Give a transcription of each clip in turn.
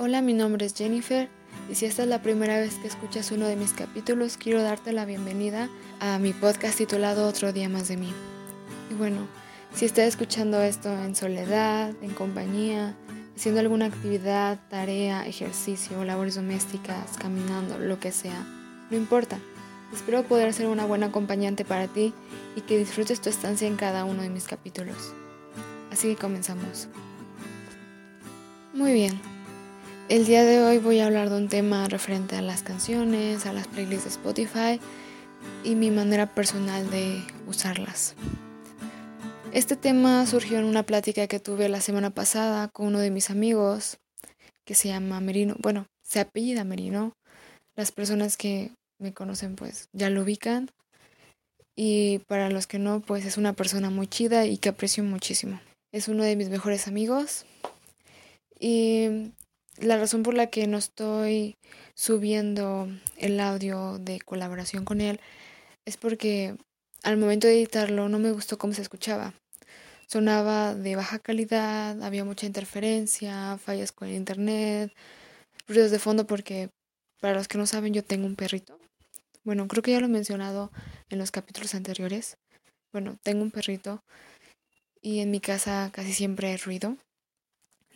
Hola, mi nombre es Jennifer y si esta es la primera vez que escuchas uno de mis capítulos, quiero darte la bienvenida a mi podcast titulado Otro día más de mí. Y bueno, si estás escuchando esto en soledad, en compañía, haciendo alguna actividad, tarea, ejercicio, labores domésticas, caminando, lo que sea, no importa. Espero poder ser una buena acompañante para ti y que disfrutes tu estancia en cada uno de mis capítulos. Así que comenzamos. Muy bien. El día de hoy voy a hablar de un tema referente a las canciones, a las playlists de Spotify y mi manera personal de usarlas. Este tema surgió en una plática que tuve la semana pasada con uno de mis amigos que se llama Merino. Bueno, se apellida Merino. Las personas que me conocen pues ya lo ubican. Y para los que no, pues es una persona muy chida y que aprecio muchísimo. Es uno de mis mejores amigos. Y la razón por la que no estoy subiendo el audio de colaboración con él es porque al momento de editarlo no me gustó cómo se escuchaba. Sonaba de baja calidad, había mucha interferencia, fallas con el internet, ruidos de fondo porque para los que no saben yo tengo un perrito. Bueno, creo que ya lo he mencionado en los capítulos anteriores. Bueno, tengo un perrito y en mi casa casi siempre hay ruido.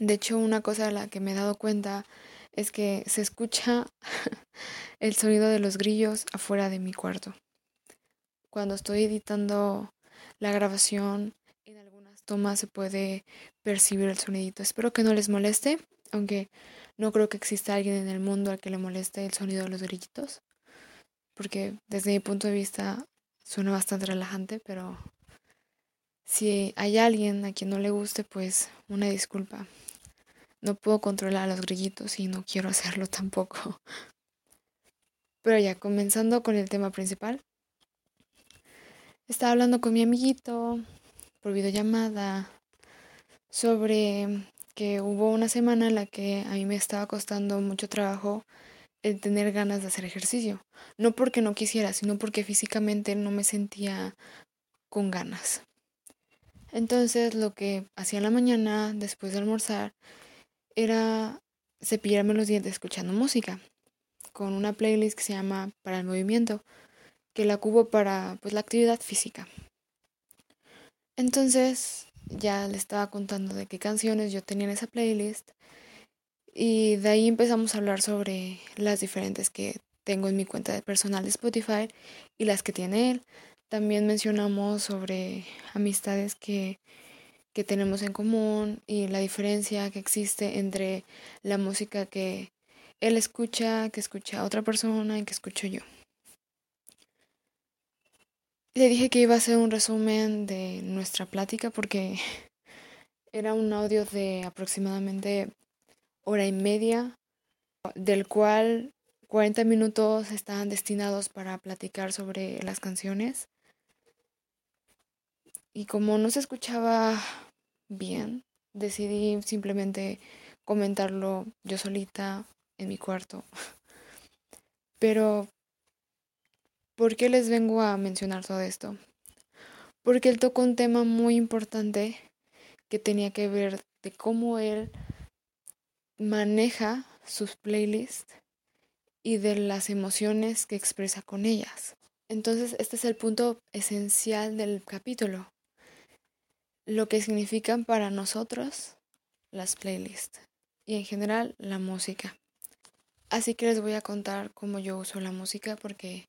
De hecho, una cosa de la que me he dado cuenta es que se escucha el sonido de los grillos afuera de mi cuarto. Cuando estoy editando la grabación, en algunas tomas se puede percibir el sonidito. Espero que no les moleste, aunque no creo que exista alguien en el mundo al que le moleste el sonido de los grillitos, porque desde mi punto de vista suena bastante relajante, pero si hay alguien a quien no le guste, pues una disculpa. No puedo controlar a los grillitos y no quiero hacerlo tampoco. Pero ya, comenzando con el tema principal. Estaba hablando con mi amiguito por videollamada sobre que hubo una semana en la que a mí me estaba costando mucho trabajo el tener ganas de hacer ejercicio. No porque no quisiera, sino porque físicamente no me sentía con ganas. Entonces lo que hacía en la mañana, después de almorzar, era cepillarme los dientes escuchando música, con una playlist que se llama Para el Movimiento, que la cubo para pues la actividad física. Entonces ya le estaba contando de qué canciones yo tenía en esa playlist y de ahí empezamos a hablar sobre las diferentes que tengo en mi cuenta de personal de Spotify y las que tiene él. También mencionamos sobre amistades que que tenemos en común y la diferencia que existe entre la música que él escucha, que escucha otra persona y que escucho yo. Le dije que iba a hacer un resumen de nuestra plática porque era un audio de aproximadamente hora y media, del cual 40 minutos estaban destinados para platicar sobre las canciones y como no se escuchaba bien, decidí simplemente comentarlo yo solita en mi cuarto. Pero, ¿por qué les vengo a mencionar todo esto? Porque él tocó un tema muy importante que tenía que ver de cómo él maneja sus playlists y de las emociones que expresa con ellas. Entonces, este es el punto esencial del capítulo lo que significan para nosotros las playlists y en general la música. Así que les voy a contar cómo yo uso la música porque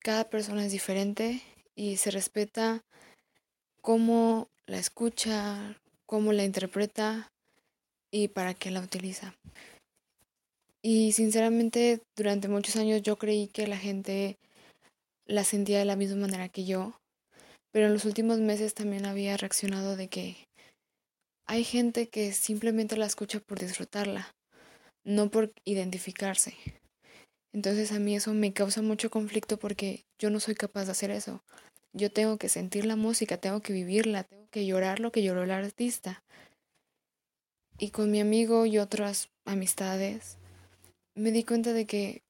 cada persona es diferente y se respeta cómo la escucha, cómo la interpreta y para qué la utiliza. Y sinceramente durante muchos años yo creí que la gente la sentía de la misma manera que yo pero en los últimos meses también había reaccionado de que hay gente que simplemente la escucha por disfrutarla, no por identificarse. Entonces a mí eso me causa mucho conflicto porque yo no soy capaz de hacer eso. Yo tengo que sentir la música, tengo que vivirla, tengo que llorar lo que lloró el artista. Y con mi amigo y otras amistades me di cuenta de que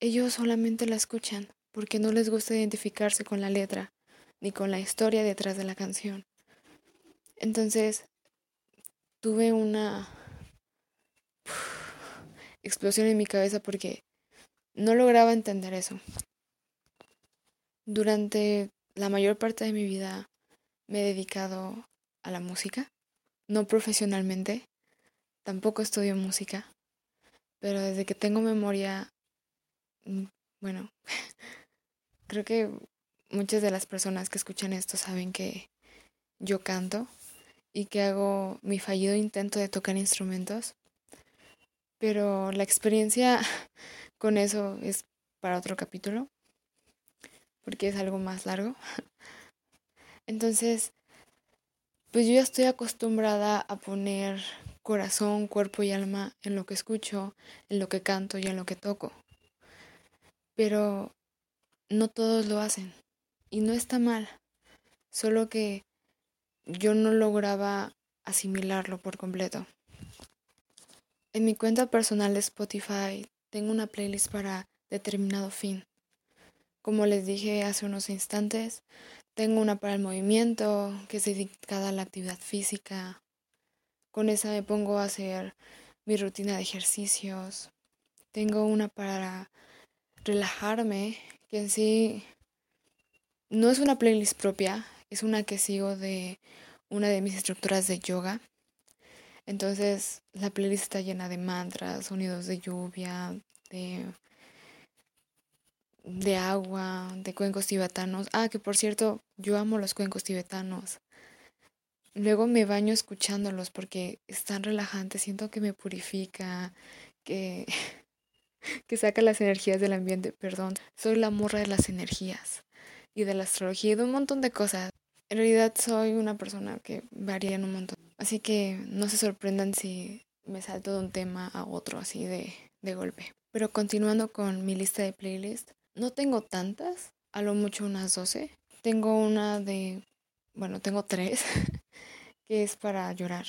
ellos solamente la escuchan porque no les gusta identificarse con la letra ni con la historia detrás de la canción. Entonces, tuve una explosión en mi cabeza porque no lograba entender eso. Durante la mayor parte de mi vida me he dedicado a la música, no profesionalmente, tampoco estudio música, pero desde que tengo memoria, mm, bueno, creo que muchas de las personas que escuchan esto saben que yo canto y que hago mi fallido intento de tocar instrumentos, pero la experiencia con eso es para otro capítulo, porque es algo más largo. Entonces, pues yo ya estoy acostumbrada a poner corazón, cuerpo y alma en lo que escucho, en lo que canto y en lo que toco. Pero no todos lo hacen. Y no está mal. Solo que yo no lograba asimilarlo por completo. En mi cuenta personal de Spotify tengo una playlist para determinado fin. Como les dije hace unos instantes, tengo una para el movimiento, que es dedicada a la actividad física. Con esa me pongo a hacer mi rutina de ejercicios. Tengo una para relajarme, que en sí no es una playlist propia, es una que sigo de una de mis estructuras de yoga. Entonces la playlist está llena de mantras, sonidos de lluvia, de agua, de cuencos tibetanos. Ah, que por cierto, yo amo los cuencos tibetanos. Luego me baño escuchándolos porque están relajantes, siento que me purifica, que saca las energías del ambiente, perdón. Soy la morra de las energías y de la astrología y de un montón de cosas. En realidad soy una persona que varía en un montón. Así que no se sorprendan si me salto de un tema a otro así de, de golpe. Pero continuando con mi lista de playlists, no tengo tantas, a lo mucho unas 12. Tengo una de, bueno, tengo tres, que es para llorar.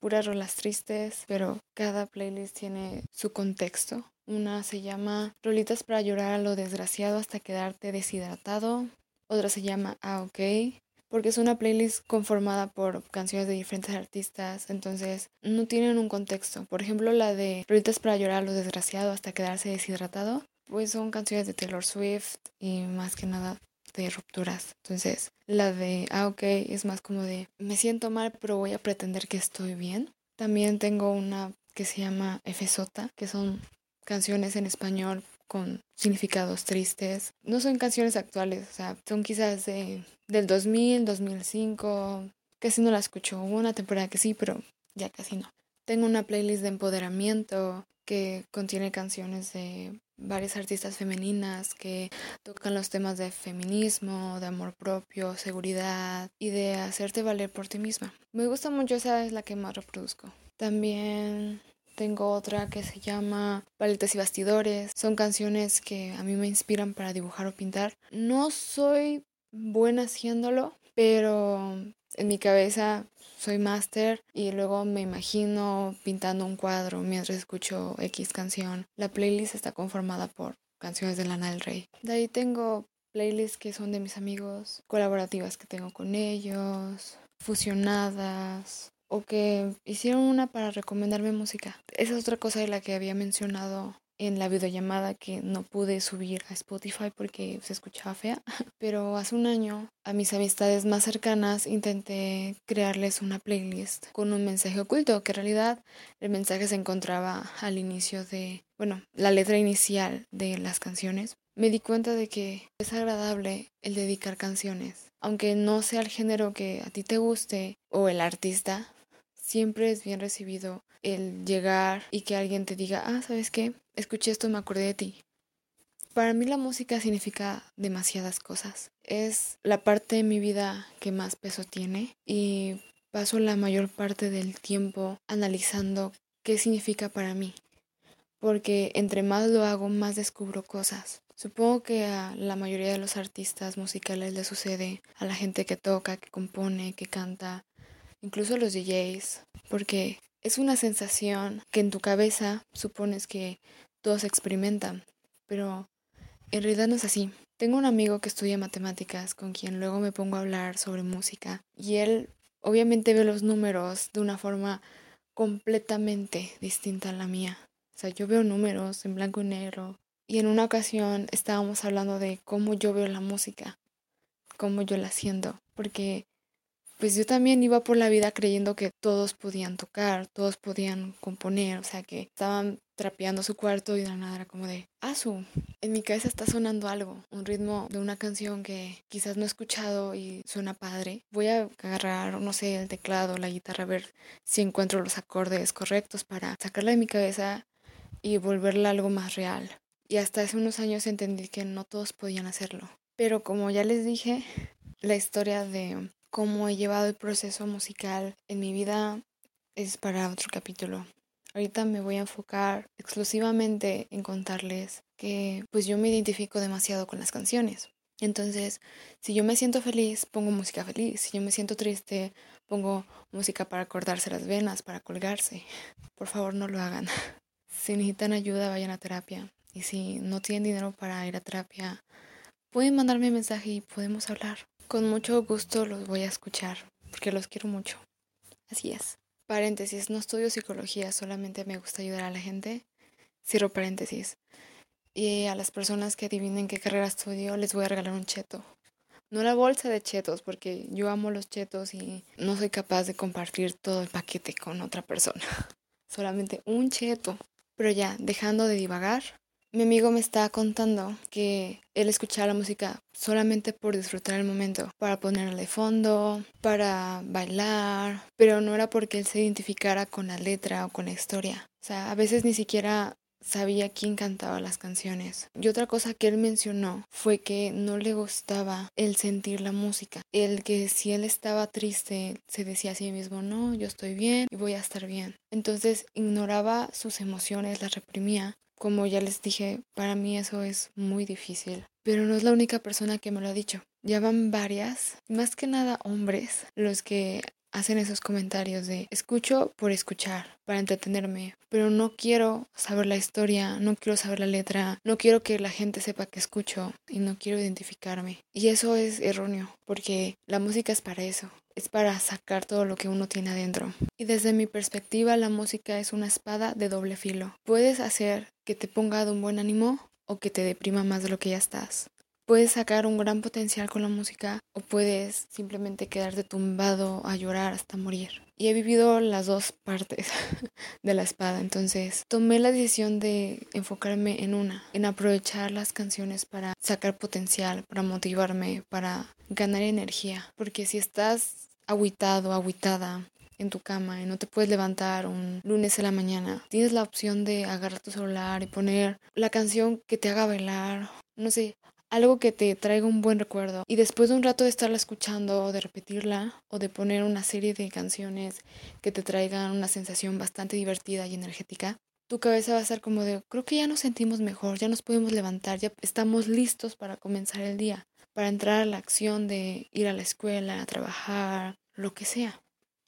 Puras rolas tristes, pero cada playlist tiene su contexto. Una se llama Rolitas para llorar a lo desgraciado hasta quedarte deshidratado. Otra se llama Ah, ok. Porque es una playlist conformada por canciones de diferentes artistas, entonces no tienen un contexto. Por ejemplo, la de Rolitas para llorar lo desgraciado hasta quedarse deshidratado pues son canciones de Taylor Swift y más que nada de rupturas. Entonces, la de Ah, ok, es más como de me siento mal, pero voy a pretender que estoy bien. También tengo una que se llama Sota, que son canciones en español con significados tristes. No son canciones actuales, o sea, son quizás de, del 2000, 2005. Casi no la escucho. Hubo una temporada que sí, pero ya casi no. Tengo una playlist de empoderamiento que contiene canciones de varias artistas femeninas que tocan los temas de feminismo, de amor propio, seguridad y de hacerte valer por ti misma. Me gusta mucho, esa es la que más reproduzco. También tengo otra que se llama Paletas y Bastidores. Son canciones que a mí me inspiran para dibujar o pintar. No soy buena haciéndolo, pero en mi cabeza soy máster y luego me imagino pintando un cuadro mientras escucho X canción. La playlist está conformada por canciones de Lana del Rey. De ahí tengo playlists que son de mis amigos, colaborativas que tengo con ellos, fusionadas o que hicieron una para recomendarme música. Esa es otra cosa de la que había mencionado en la videollamada que no pude subir a Spotify porque se escuchaba fea. Pero hace un año a mis amistades más cercanas intenté crearles una playlist con un mensaje oculto, que en realidad el mensaje se encontraba al inicio de, bueno, la letra inicial de las canciones. Me di cuenta de que es agradable el dedicar canciones, aunque no sea el género que a ti te guste o el artista, siempre es bien recibido el llegar y que alguien te diga, ah, ¿sabes qué? Escuché esto me acordé de ti. Para mí la música significa demasiadas cosas. Es la parte de mi vida que más peso tiene y paso la mayor parte del tiempo analizando qué significa para mí. Porque entre más lo hago, más descubro cosas. Supongo que a la mayoría de los artistas musicales le sucede, a la gente que toca, que compone, que canta, incluso los DJs, porque es una sensación que en tu cabeza supones que todos experimentan, pero en realidad no es así. Tengo un amigo que estudia matemáticas con quien luego me pongo a hablar sobre música y él obviamente ve los números de una forma completamente distinta a la mía. sea, yo veo números en blanco y negro. Y en una ocasión estábamos hablando de cómo yo veo la música, cómo yo la siento, porque pues yo también iba por la vida creyendo que todos podían tocar, todos podían componer, o sea, que estaban trapeando su cuarto y de la nada era como de, ah, su, en mi cabeza está sonando algo, un ritmo de una canción que quizás no he escuchado y suena padre. Voy a agarrar, no sé, el teclado, la guitarra, a ver si encuentro los acordes correctos para sacarla de mi cabeza y volverla algo más real. Y hasta hace unos años entendí que no todos podían hacerlo. Pero como ya les dije, la historia de cómo he llevado el proceso musical en mi vida es para otro capítulo. Ahorita me voy a enfocar exclusivamente en contarles que pues yo me identifico demasiado con las canciones. Entonces, si yo me siento feliz, pongo música feliz. Si yo me siento triste, pongo música para acordarse las venas, para colgarse. Por favor, no lo hagan. Si necesitan ayuda, vayan a terapia. Y si no tienen dinero para ir a terapia, pueden mandarme mensaje y podemos hablar. Con mucho gusto los voy a escuchar, porque los quiero mucho. Así es. Paréntesis, no estudio psicología, solamente me gusta ayudar a la gente. Cierro paréntesis. Y a las personas que adivinen qué carrera estudio, les voy a regalar un cheto. No la bolsa de chetos, porque yo amo los chetos y no soy capaz de compartir todo el paquete con otra persona. Solamente un cheto. Pero ya, dejando de divagar, mi amigo me está contando que él escuchaba la música solamente por disfrutar el momento, para ponerle de fondo, para bailar, pero no era porque él se identificara con la letra o con la historia. O sea, a veces ni siquiera sabía quién cantaba las canciones. Y otra cosa que él mencionó fue que no le gustaba el sentir la música. El que si él estaba triste, se decía a sí mismo, no, yo estoy bien y voy a estar bien. Entonces ignoraba sus emociones, las reprimía como ya les dije, para mí eso es muy difícil. Pero no es la única persona que me lo ha dicho. Ya van varias, más que nada hombres, los que hacen esos comentarios de escucho por escuchar, para entretenerme, pero no quiero saber la historia, no quiero saber la letra, no quiero que la gente sepa que escucho y no quiero identificarme. Y eso es erróneo, porque la música es para eso, es para sacar todo lo que uno tiene adentro. Y desde mi perspectiva, la música es una espada de doble filo. Puedes hacer que te ponga de un buen ánimo o que te deprima más de lo que ya estás. Puedes sacar un gran potencial con la música o puedes simplemente quedarte tumbado a llorar hasta morir. Y he vivido las dos partes de la espada, entonces tomé la decisión de enfocarme en una, en aprovechar las canciones para sacar potencial, para motivarme, para ganar energía. Porque si estás aguitado, aguitada, en tu cama y no te puedes levantar un lunes en la mañana, tienes la opción de agarrar tu celular y poner la canción que te haga bailar, no sé, algo que te traiga un buen recuerdo. Y después de un rato de estarla escuchando o de repetirla o de poner una serie de canciones que te traigan una sensación bastante divertida y energética, tu cabeza va a estar como de, creo que ya nos sentimos mejor, ya nos podemos levantar, ya estamos listos para comenzar el día, para entrar a la acción de ir a la escuela, a trabajar, lo que sea.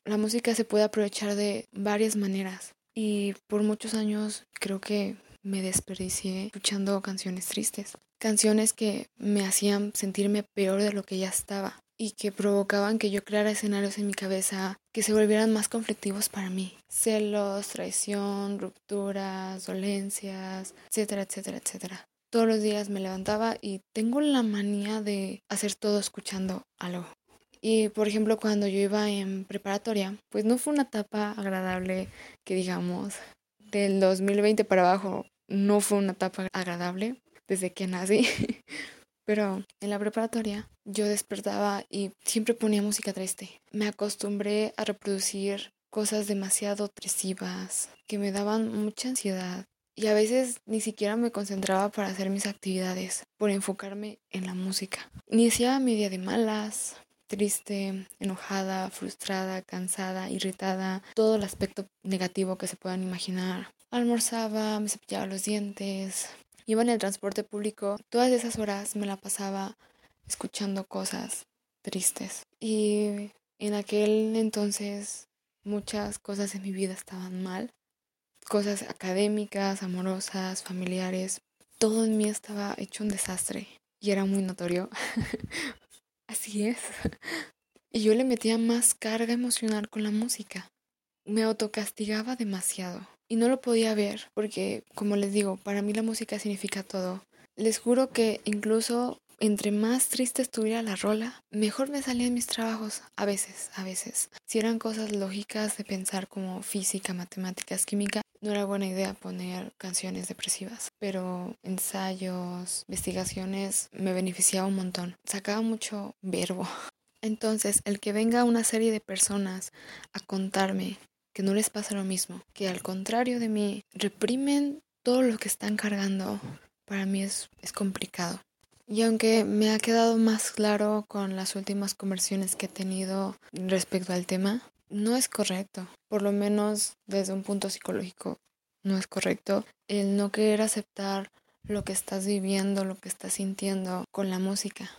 La música se puede aprovechar de varias maneras y por muchos años creo que me desperdicié escuchando canciones tristes, canciones que me hacían sentirme peor de lo que ya estaba y que provocaban que yo creara escenarios en mi cabeza que se volvieran más conflictivos para mí. Celos, traición, rupturas, dolencias, etcétera, etcétera, etcétera. Todos los días me levantaba y tengo la manía de hacer todo escuchando algo. Y por ejemplo, cuando yo iba en preparatoria, pues no fue una etapa agradable que digamos, del 2020 para abajo, no fue una etapa agradable desde que nací. Pero en la preparatoria yo despertaba y siempre ponía música triste. Me acostumbré a reproducir cosas demasiado trisivas que me daban mucha ansiedad y a veces ni siquiera me concentraba para hacer mis actividades por enfocarme en la música. Iniciaba mi día de malas, triste, enojada, frustrada, cansada, irritada, todo el aspecto negativo que se puedan imaginar. Almorzaba, me cepillaba los dientes, iba en el transporte público, todas esas horas me la pasaba escuchando cosas tristes. Y en aquel entonces muchas cosas en mi vida estaban mal, cosas académicas, amorosas, familiares, todo en mí estaba hecho un desastre y era muy notorio Así es. Y yo le metía más carga emocional con la música. Me autocastigaba demasiado. y no lo podía ver porque, como les digo, para mí la música significa todo. Les juro que incluso entre más triste estuviera la rola, mejor me salían mis trabajos. A veces, a veces. Si eran cosas lógicas de pensar como física, matemáticas, química, no era buena idea poner canciones depresivas. Pero ensayos, investigaciones, me beneficiaba un montón. Sacaba mucho verbo. Entonces, el que venga una serie de personas a contarme que no les pasa lo mismo, que al contrario de mí, reprimen todo lo que están cargando, para mí es, es complicado. Y aunque me ha quedado más claro con las últimas conversiones que he tenido respecto al tema, no es correcto, por lo menos desde un punto psicológico, no es correcto el no querer aceptar lo que estás viviendo, lo que estás sintiendo con la música.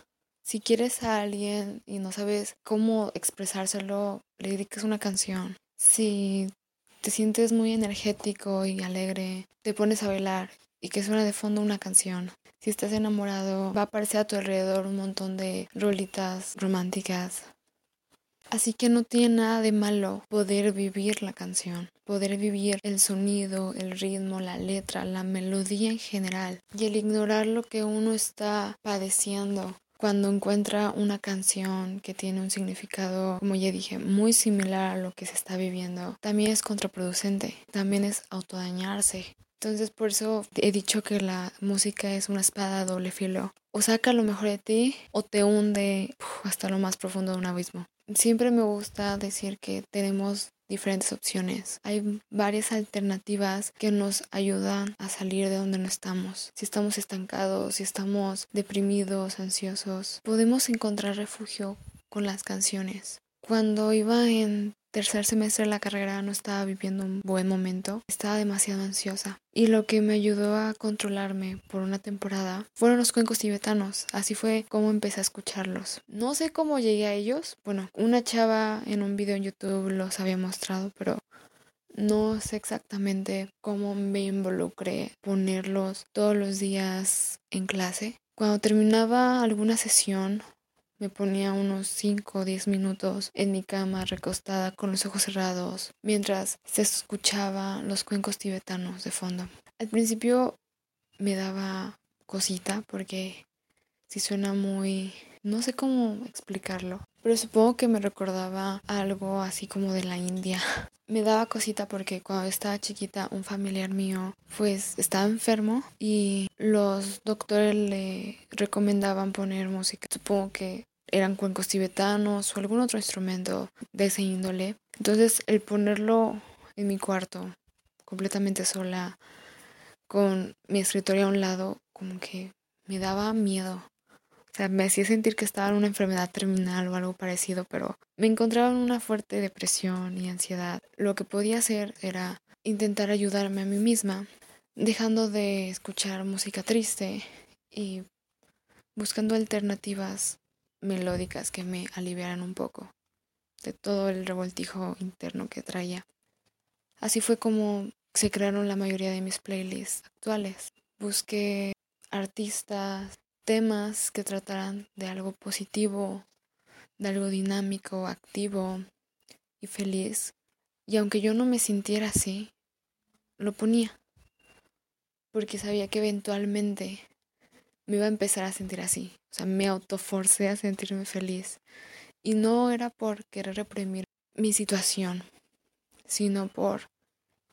Si quieres a alguien y no sabes cómo expresárselo, le dedicas una canción. Si te sientes muy energético y alegre, te pones a bailar y que suena de fondo una canción. Si estás enamorado, va a aparecer a tu alrededor un montón de rolitas románticas. Así que no tiene nada de malo poder vivir la canción, poder vivir el sonido, el ritmo, la letra, la melodía en general y el ignorar lo que uno está padeciendo cuando encuentra una canción que tiene un significado, como ya dije, muy similar a lo que se está viviendo, también es contraproducente, también es autodañarse. Entonces por eso he dicho que la música es una espada a doble filo. O saca lo mejor de ti o te hunde hasta lo más profundo de un abismo. Siempre me gusta decir que tenemos diferentes opciones. Hay varias alternativas que nos ayudan a salir de donde no estamos. Si estamos estancados, si estamos deprimidos, ansiosos, podemos encontrar refugio con las canciones. Cuando iba en tercer semestre de la carrera no estaba viviendo un buen momento, estaba demasiado ansiosa. Y lo que me ayudó a controlarme por una temporada fueron los cuencos tibetanos. Así fue como empecé a escucharlos. No sé cómo llegué a ellos. Bueno, una chava en un video en YouTube los había mostrado, pero no sé exactamente cómo me involucré ponerlos todos los días en clase. Cuando terminaba alguna sesión me ponía unos 5 o 10 minutos en mi cama recostada con los ojos cerrados mientras se escuchaba los cuencos tibetanos de fondo. Al principio me daba cosita porque si suena muy... no sé cómo explicarlo, pero supongo que me recordaba algo así como de la India. Me daba cosita porque cuando estaba chiquita un familiar mío pues estaba enfermo y los doctores le recomendaban poner música. Supongo que eran cuencos tibetanos o algún otro instrumento de ese índole. Entonces el ponerlo en mi cuarto completamente sola con mi escritorio a un lado como que me daba miedo. O sea, me hacía sentir que estaba en una enfermedad terminal o algo parecido, pero me encontraba en una fuerte depresión y ansiedad. Lo que podía hacer era intentar ayudarme a mí misma, dejando de escuchar música triste y buscando alternativas melódicas que me aliviaran un poco de todo el revoltijo interno que traía. Así fue como se crearon la mayoría de mis playlists actuales. Busqué artistas, temas que trataran de algo positivo, de algo dinámico, activo y feliz. Y aunque yo no me sintiera así, lo ponía. Porque sabía que eventualmente me iba a empezar a sentir así. O sea, me autoforcé a sentirme feliz. Y no era por querer reprimir mi situación, sino por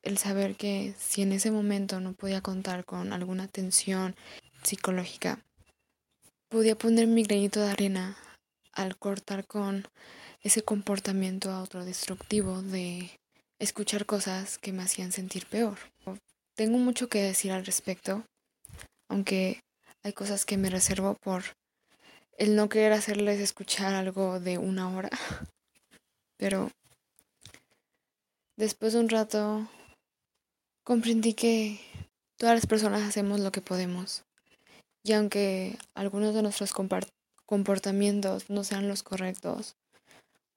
el saber que si en ese momento no podía contar con alguna atención psicológica, podía poner mi granito de arena al cortar con ese comportamiento autodestructivo de escuchar cosas que me hacían sentir peor. Tengo mucho que decir al respecto, aunque hay cosas que me reservo por el no querer hacerles escuchar algo de una hora. Pero después de un rato comprendí que todas las personas hacemos lo que podemos. Y aunque algunos de nuestros comportamientos no sean los correctos,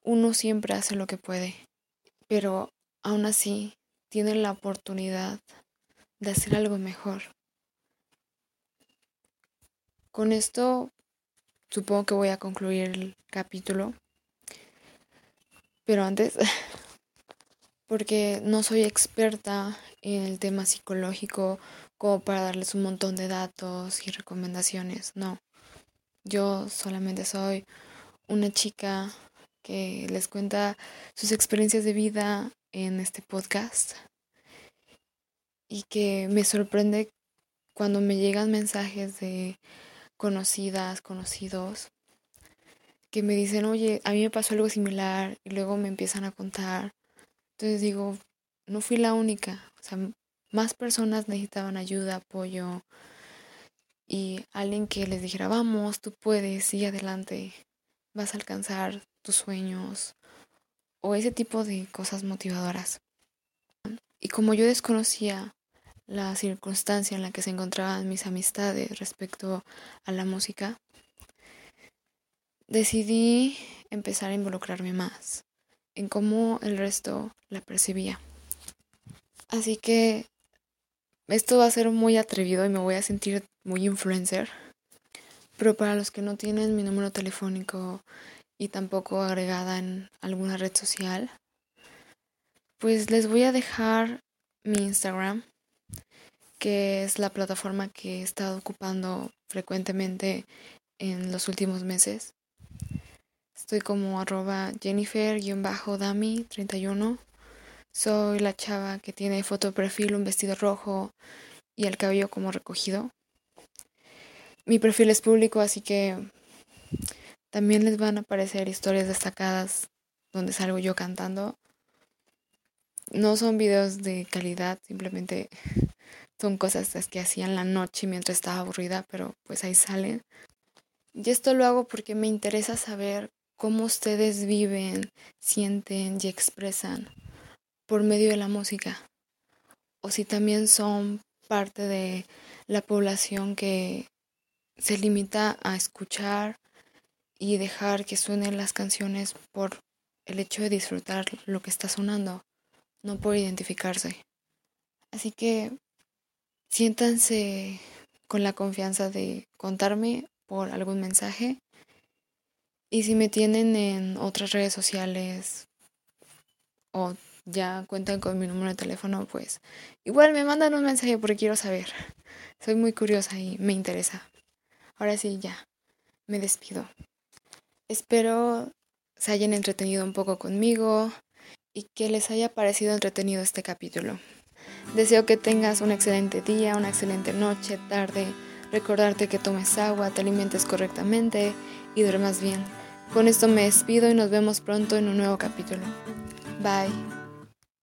uno siempre hace lo que puede. Pero aún así tiene la oportunidad de hacer algo mejor. Con esto supongo que voy a concluir el capítulo. Pero antes porque no soy experta en el tema psicológico como para darles un montón de datos y recomendaciones, no. Yo solamente soy una chica que les cuenta sus experiencias de vida en este podcast y que me sorprende cuando me llegan mensajes de conocidas, conocidos, que me dicen, oye, a mí me pasó algo similar y luego me empiezan a contar. Entonces digo, no fui la única, o sea, más personas necesitaban ayuda, apoyo y alguien que les dijera, vamos, tú puedes, sigue adelante, vas a alcanzar tus sueños o ese tipo de cosas motivadoras. Y como yo desconocía la circunstancia en la que se encontraban mis amistades respecto a la música, decidí empezar a involucrarme más en cómo el resto la percibía. Así que esto va a ser muy atrevido y me voy a sentir muy influencer. Pero para los que no tienen mi número telefónico y tampoco agregada en alguna red social, pues les voy a dejar mi Instagram que es la plataforma que he estado ocupando frecuentemente en los últimos meses. Estoy como arroba Jennifer-Dami31. Soy la chava que tiene foto de perfil, un vestido rojo y el cabello como recogido. Mi perfil es público, así que también les van a aparecer historias destacadas donde salgo yo cantando. No son videos de calidad, simplemente son cosas que hacía en la noche mientras estaba aburrida, pero pues ahí salen. Y esto lo hago porque me interesa saber cómo ustedes viven, sienten y expresan por medio de la música. O si también son parte de la población que se limita a escuchar y dejar que suenen las canciones por el hecho de disfrutar lo que está sonando, no por identificarse. Así que Siéntanse con la confianza de contarme por algún mensaje. Y si me tienen en otras redes sociales o ya cuentan con mi número de teléfono, pues igual me mandan un mensaje porque quiero saber. Soy muy curiosa y me interesa. Ahora sí, ya, me despido. Espero se hayan entretenido un poco conmigo y que les haya parecido entretenido este capítulo. Deseo que tengas un excelente día, una excelente noche, tarde. Recordarte que tomes agua, te alimentes correctamente y duermas bien. Con esto me despido y nos vemos pronto en un nuevo capítulo. Bye.